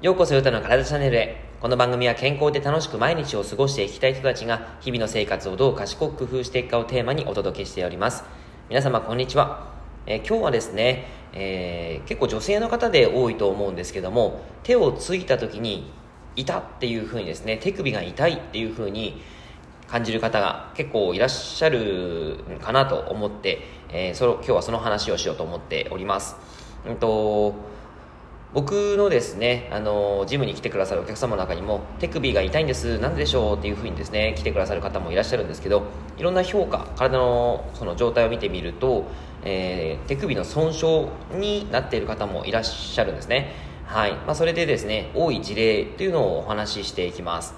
ようこそヨタの体チャンネルへ。この番組は健康で楽しく毎日を過ごしていきたい人たちが日々の生活をどう賢く工夫していくかをテーマにお届けしております。皆様こんにちは。えー今日はですね、えー結構女性の方で多いと思うんですけども、手をついた時に痛っていう風にですね、手首が痛いっていう風に感じる方が結構いらっしゃるかなと思って、えーそ今日はその話をしようと思っております。うんと僕のですね、あのジムに来てくださるお客様の中にも手首が痛いんですなんででしょうっていうふうにですね来てくださる方もいらっしゃるんですけどいろんな評価体のその状態を見てみると、えー手首の損傷になっている方もいらっしゃるんですね。はい、まあ、それでですね多い事例というのをお話ししていきます。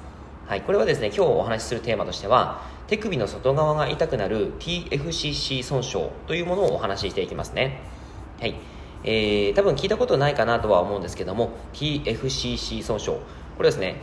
はい、これはですね今日お話しするテーマとしては手首の外側が痛くなる TFCC 損傷というものをお話ししていきますね。はい。えー、多分聞いたことないかなとは思うんですけども TFCC 損傷これですね。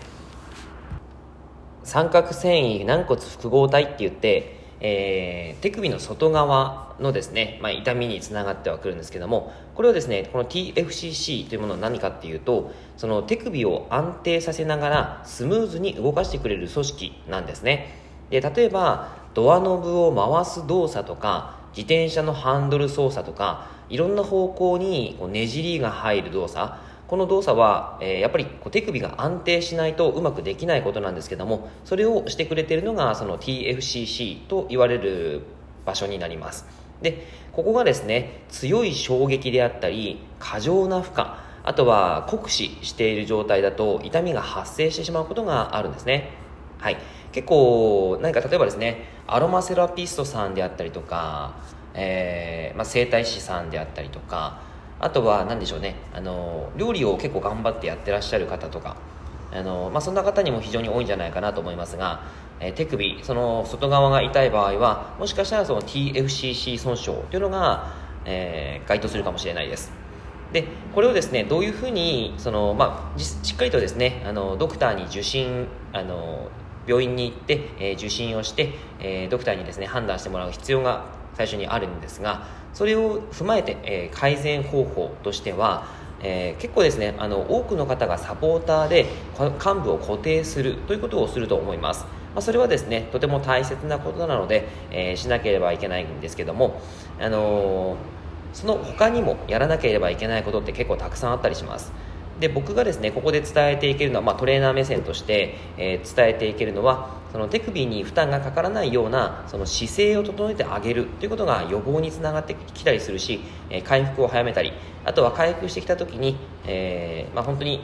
三角繊維軟骨複合体って言って、えー手首の外側のですね、まあ、痛みにつながってはくるんですけどもこれはですねこの TFCC というものは何かっていうとその手首を安定させながらスムーズに動かしてくれる組織なんですね。で例えばドアノブを回す動作とか自転車のハンドル操作とかいろんな方向にこうねじりが入る動作。この動作は、えーやっぱりこう手首が安定しないとうまくできないことなんですけどもそれをしてくれてるのがその TFCC と言われる場所になります。でここがですね強い衝撃であったり過剰な負荷あとは酷使している状態だと痛みが発生してしまうことがあるんですね。はい。結構何か例えばですねアロマセラピストさんであったりとか、えーまあ、整体師さんであったりとかあとは何でしょうねあの料理を結構頑張ってやってらっしゃる方とかあの、まあ、そんな方にも非常に多いんじゃないかなと思いますが、えー手首その外側が痛い場合はもしかしたらその TFCC 損傷というのが、えー該当するかもしれないです。でこれをですねどういうふうにその、まあ、しっかりとですねあのドクターに受診あの病院に行って、え受診をして、えドクターにですね判断してもらう必要が最初にあるんですがそれを踏まえて、え改善方法としては、えー結構ですねあの多くの方がサポーターでこ患部を固定するということをすると思います、まあ、それはですねとても大切なことなので、えーしなければいけないんですけども、あのーその他にもやらなければいけないことって結構たくさんあったりします。で僕がですねここで伝えていけるのは、まあ、トレーナー目線として、えー伝えていけるのはその手首に負担がかからないようなその姿勢を整えてあげるということが予防につながってきたりするし、えー回復を早めたりあとは回復してきた時に、えーまあ、本当に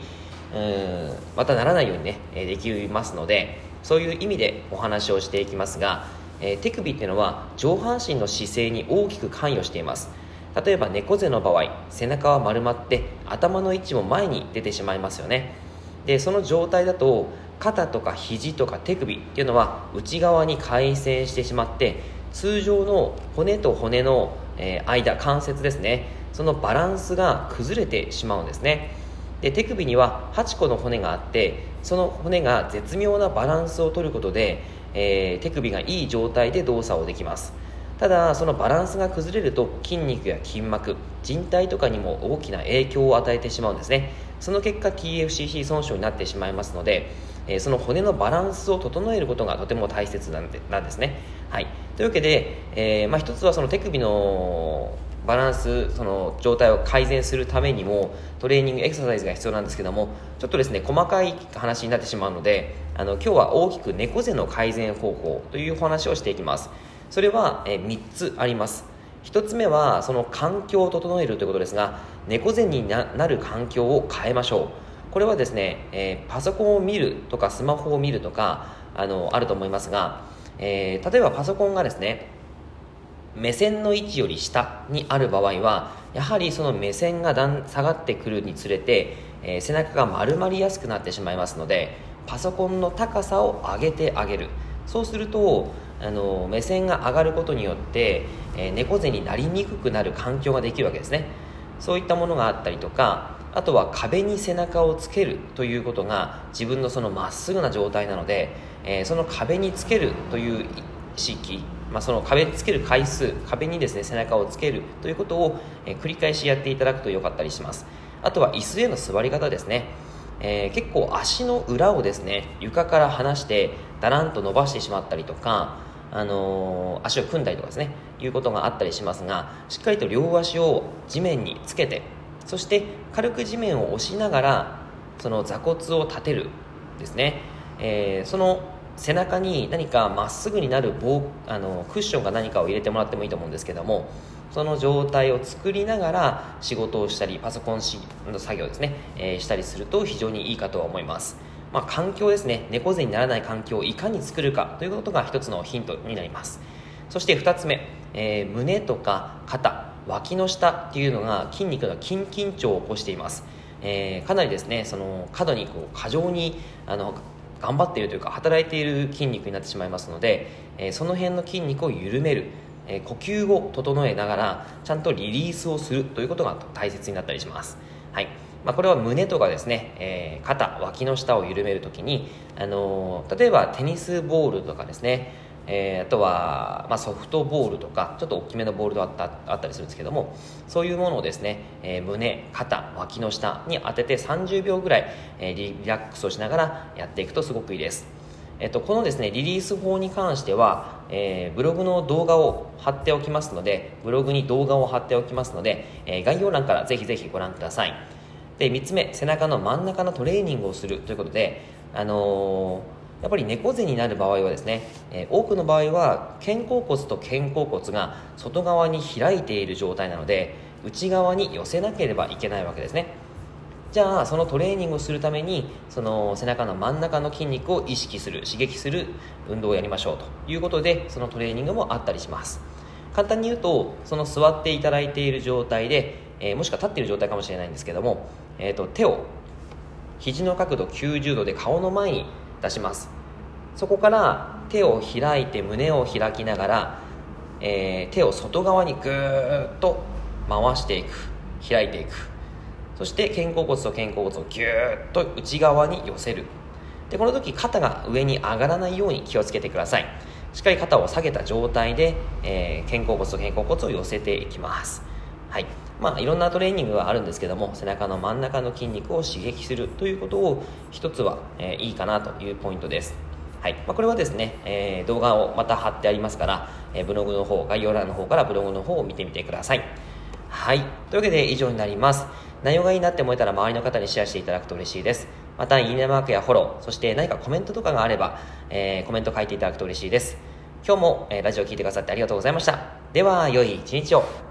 うんまたならないようにねえできますのでそういう意味でお話をしていきますが、えー手首っていうのは上半身の姿勢に大きく関与しています。例えば猫背の場合背中は丸まって頭の位置も前に出てしまいますよね。でその状態だと肩とか肘とか手首っていうのは内側に回旋してしまって通常の骨と骨の、間関節ですね。そのバランスが崩れてしまうんですね。で手首には8個の骨があってその骨が絶妙なバランスを取ることで、えー手首がいい状態で動作をできます。ただそのバランスが崩れると筋肉や筋膜人体とかにも大きな影響を与えてしまうんですね。その結果 TFCC 損傷になってしまいますので、えその骨のバランスを整えることがとても大切なんでなんですね、はい、というわけで、えーまあ、一つはその手首のバランスその状態を改善するためにもトレーニングエクササイズが必要なんですけどもちょっとですね細かい話になってしまうのであの今日は大きく猫背の改善方法というお話をしていきます。それは、え3つあります。1つ目はその環境を整えるということですが猫背になる環境を変えましょう。これはですね、えーパソコンを見るとかスマホを見るとかあのあると思いますが、えー例えばパソコンがですね目線の位置より下にある場合はやはりその目線がだん下がってくるにつれて、えー背中が丸まりやすくなってしまいますのでパソコンの高さを上げてあげる。そうするとあの目線が上がることによって、えー猫背になりにくくなる環境ができるわけですね。そういったものがあったりとかあとは壁に背中をつけるということが自分のそのまっすぐな状態なので、えーその壁につけるという意識まあ、その壁につける回数壁にですね背中をつけるということを、えー、繰り返しやっていただくと良かったりします。あとは椅子への座り方ですね、えー、結構足の裏をですね床から離してだらんと伸ばしてしまったりとかあの、足を組んだりとかですねいうことがあったりしますがしっかりと両足を地面につけてそして軽く地面を押しながらその座骨を立てるですね、えー、その背中に何かまっすぐになる棒あのクッションか何かを入れてもらってもいいと思うんですけどもその状態を作りながら仕事をしたりパソコンの作業ですね、えー、したりすると非常にいいかとは思います、まあ、環境ですね。猫背にならない環境をいかに作るかということが一つのヒントになります。そして2つ目、えー、胸とか肩。脇の下っていうのが筋肉の筋緊張を起こしています。えー、かなりですねその過度にこう過剰にあの頑張っているというか働いている筋肉になってしまいますので、えー、その辺の筋肉を緩める、えー、呼吸を整えながらちゃんとリリースをするということが大切になったりします、はい。まあ、これは胸とかですね、えー、肩脇の下を緩めるときに、あの例えばテニスボールとかですねえー、あとは、まあ、ソフトボールとかちょっと大きめのボールがあったあったりするんですけどもそういうものをですね、え、胸肩脇の下に当てて30秒ぐらい、え、リラックスをしながらやっていくとすごくいいです、えっと、このですねリリース法に関しては、えー、ブログの動画を貼っておきますのでブログに動画を貼っておきますので、えー、概要欄からぜひぜひご覧ください。で3つ目背中の真ん中のトレーニングをするということであのーやっぱり猫背になる場合はですね、えー、多くの場合は肩甲骨と肩甲骨が外側に開いている状態なので内側に寄せなければいけないわけですね。じゃあそのトレーニングをするためにその背中の真ん中の筋肉を意識する刺激する運動をやりましょうということでそのトレーニングもあったりします。簡単に言うとその座っていただいている状態で、えー、もしくは立っている状態かもしれないんですけども、えーと手を肘の角度90度で顔の前に出します。そこから手を開いて胸を開きながら、えー、手を外側にぐーっと回していく。開いていく。そして肩甲骨と肩甲骨をぎゅーっと内側に寄せる。でこの時肩が上に上がらないように気をつけてください。しっかり肩を下げた状態で、えー、肩甲骨と肩甲骨を寄せていきます。はい。まあ、いろんなトレーニングがあるんですけども背中の真ん中の筋肉を刺激するということを一つは、えー、いいかなというポイントです。はい。まあ、これはですね、えー、動画をまた貼ってありますから、えー、ブログの方概要欄の方からブログの方を見てみてください。はい。というわけで以上になります。内容がいいなって思えたら周りの方にシェアしていただくと嬉しいです。またいいねマークやフォローそして何かコメントとかがあれば、えー、コメント書いていただくと嬉しいです。今日も、えラジオ聴いてくださってありがとうございました。では良い一日を。